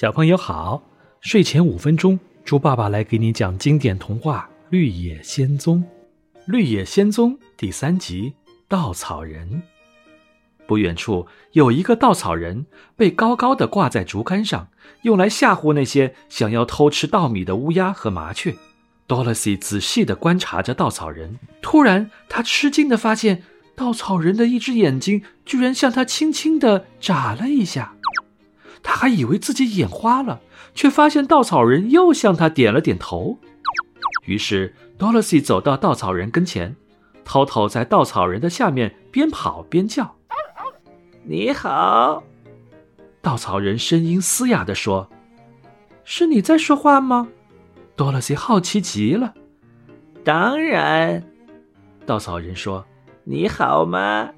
小朋友好，睡前五分钟，猪爸爸来给你讲经典童话《绿野仙踪》。《绿野仙踪》第三集：稻草人。不远处有一个稻草人，被高高的挂在竹竿上，用来吓唬那些想要偷吃稻米的乌鸦和麻雀。Dorothy 仔细地观察着稻草人，突然，他吃惊地发现，稻草人的一只眼睛居然向他轻轻地眨了一下。他还以为自己眼花了，却发现稻草人又向他点了点头。于是，Dorothy 走到稻草人跟前，偷偷在稻草人的下面边跑边叫：“你好。”稻草人声音嘶哑地说：“是你在说话吗？”Dorothy 好奇极了。“当然。”稻草人说，“你好吗？”“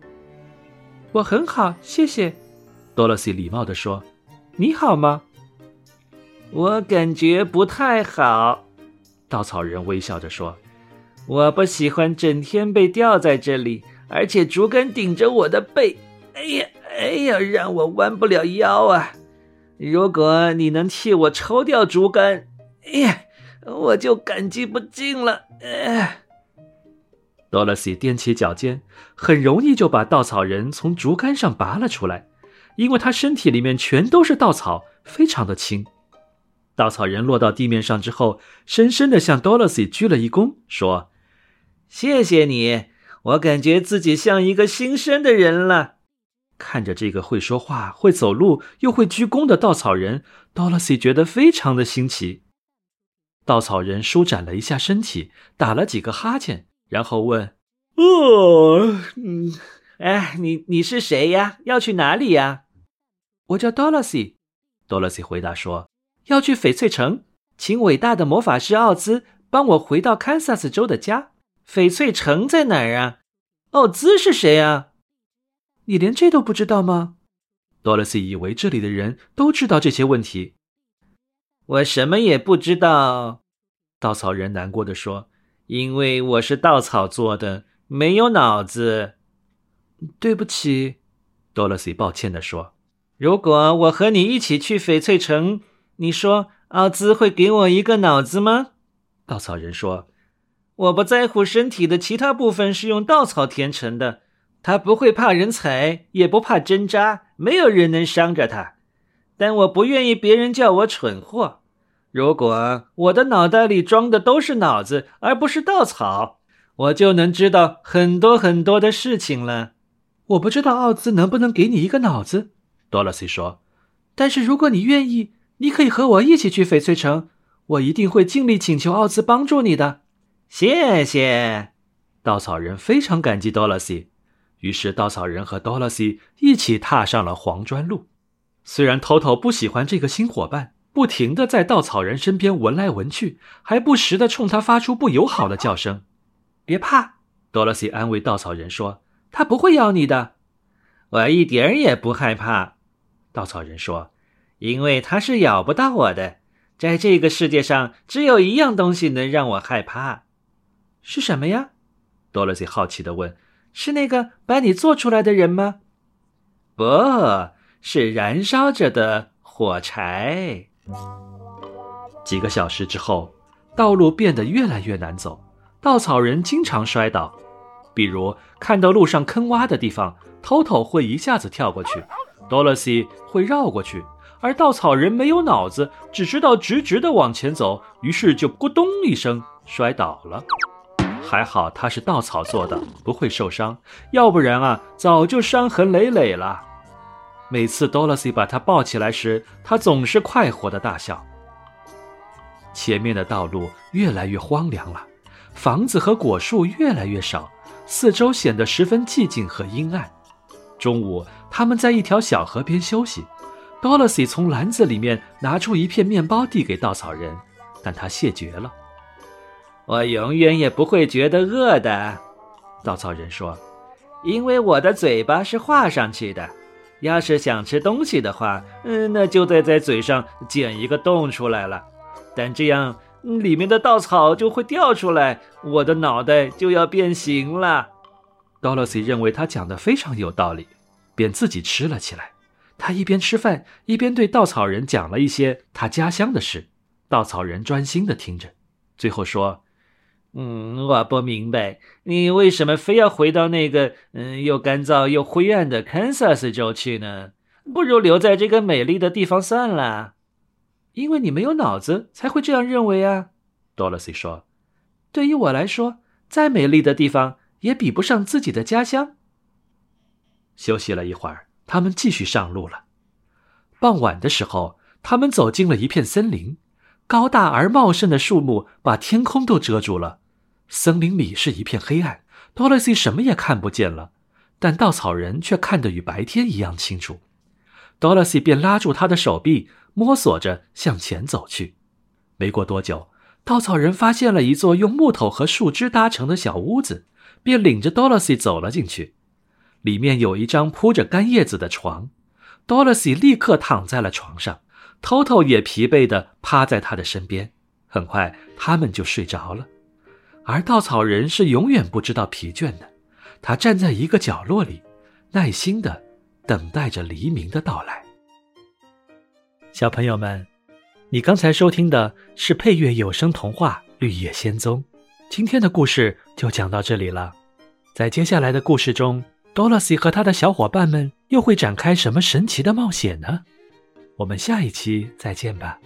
我很好，谢谢。”Dorothy 礼貌地说。你好吗？我感觉不太好。稻草人微笑着说：“我不喜欢整天被吊在这里，而且竹竿顶着我的背。哎呀，哎呀，让我弯不了腰啊！如果你能替我抽掉竹竿，哎呀，我就感激不尽了。”哎，多萝西踮起脚尖，很容易就把稻草人从竹竿上拔了出来。因为他身体里面全都是稻草，非常的轻。稻草人落到地面上之后，深深的向 Dorothy 鞠了一躬，说：“谢谢你，我感觉自己像一个新生的人了。”看着这个会说话、会走路又会鞠躬的稻草人，Dorothy 觉得非常的新奇。稻草人舒展了一下身体，打了几个哈欠，然后问：“哦，嗯，哎，你你是谁呀？要去哪里呀？”我叫 Dorothy，Dorothy 回答说：“要去翡翠城，请伟大的魔法师奥兹帮我回到堪萨斯州的家。翡翠城在哪儿啊？奥兹是谁啊？你连这都不知道吗？”Dorothy 以为这里的人都知道这些问题。我什么也不知道，稻草人难过的说：“因为我是稻草做的，没有脑子。”对不起，Dorothy 抱歉的说。如果我和你一起去翡翠城，你说奥兹会给我一个脑子吗？稻草人说：“我不在乎身体的其他部分是用稻草填成的，他不会怕人踩，也不怕针扎，没有人能伤着他。但我不愿意别人叫我蠢货。如果我的脑袋里装的都是脑子，而不是稻草，我就能知道很多很多的事情了。我不知道奥兹能不能给你一个脑子。”多萝西说：“但是如果你愿意，你可以和我一起去翡翠城。我一定会尽力请求奥兹帮助你的。”谢谢。稻草人非常感激多萝西，于是稻草人和多萝西一起踏上了黄砖路。虽然头头不喜欢这个新伙伴，不停的在稻草人身边闻来闻去，还不时的冲他发出不友好的叫声。别怕，多萝西安慰稻草人说：“他不会咬你的。”我一点儿也不害怕。稻草人说：“因为他是咬不到我的。在这个世界上，只有一样东西能让我害怕，是什么呀？”多萝西好奇地问：“是那个把你做出来的人吗？”“不是，燃烧着的火柴。”几个小时之后，道路变得越来越难走，稻草人经常摔倒，比如看到路上坑洼的地方，偷偷会一下子跳过去。Dorothy 会绕过去，而稻草人没有脑子，只知道直直的往前走，于是就咕咚一声摔倒了。还好他是稻草做的，不会受伤，要不然啊，早就伤痕累累了。每次 Dorothy 把他抱起来时，他总是快活的大笑。前面的道路越来越荒凉了，房子和果树越来越少，四周显得十分寂静和阴暗。中午，他们在一条小河边休息。Dorothy 从篮子里面拿出一片面包递给稻草人，但他谢绝了。我永远也不会觉得饿的，稻草人说，因为我的嘴巴是画上去的。要是想吃东西的话，嗯，那就得在嘴上剪一个洞出来了。但这样，里面的稻草就会掉出来，我的脑袋就要变形了。Dorothy 认为他讲的非常有道理，便自己吃了起来。他一边吃饭，一边对稻草人讲了一些他家乡的事。稻草人专心的听着，最后说：“嗯，我不明白，你为什么非要回到那个嗯又干燥又灰暗的堪萨斯州去呢？不如留在这个美丽的地方算了。因为你没有脑子，才会这样认为啊。”多萝西说：“对于我来说，再美丽的地方也比不上自己的家乡。”休息了一会儿，他们继续上路了。傍晚的时候，他们走进了一片森林。高大而茂盛的树木把天空都遮住了，森林里是一片黑暗，Dorothy 什么也看不见了，但稻草人却看得与白天一样清楚。Dorothy 便拉住他的手臂，摸索着向前走去。没过多久，稻草人发现了一座用木头和树枝搭成的小屋子，便领着 Dorothy 走了进去。里面有一张铺着干叶子的床，Dorothy 立刻躺在了床上。，Toto 也疲惫地趴在他的身边，很快他们就睡着了。而稻草人是永远不知道疲倦的，他站在一个角落里，耐心地等待着黎明的到来。小朋友们，你刚才收听的是配乐有声童话《绿野仙踪》，今天的故事就讲到这里了。在接下来的故事中，Dorothy 和他的小伙伴们又会展开什么神奇的冒险呢？我们下一期再见吧。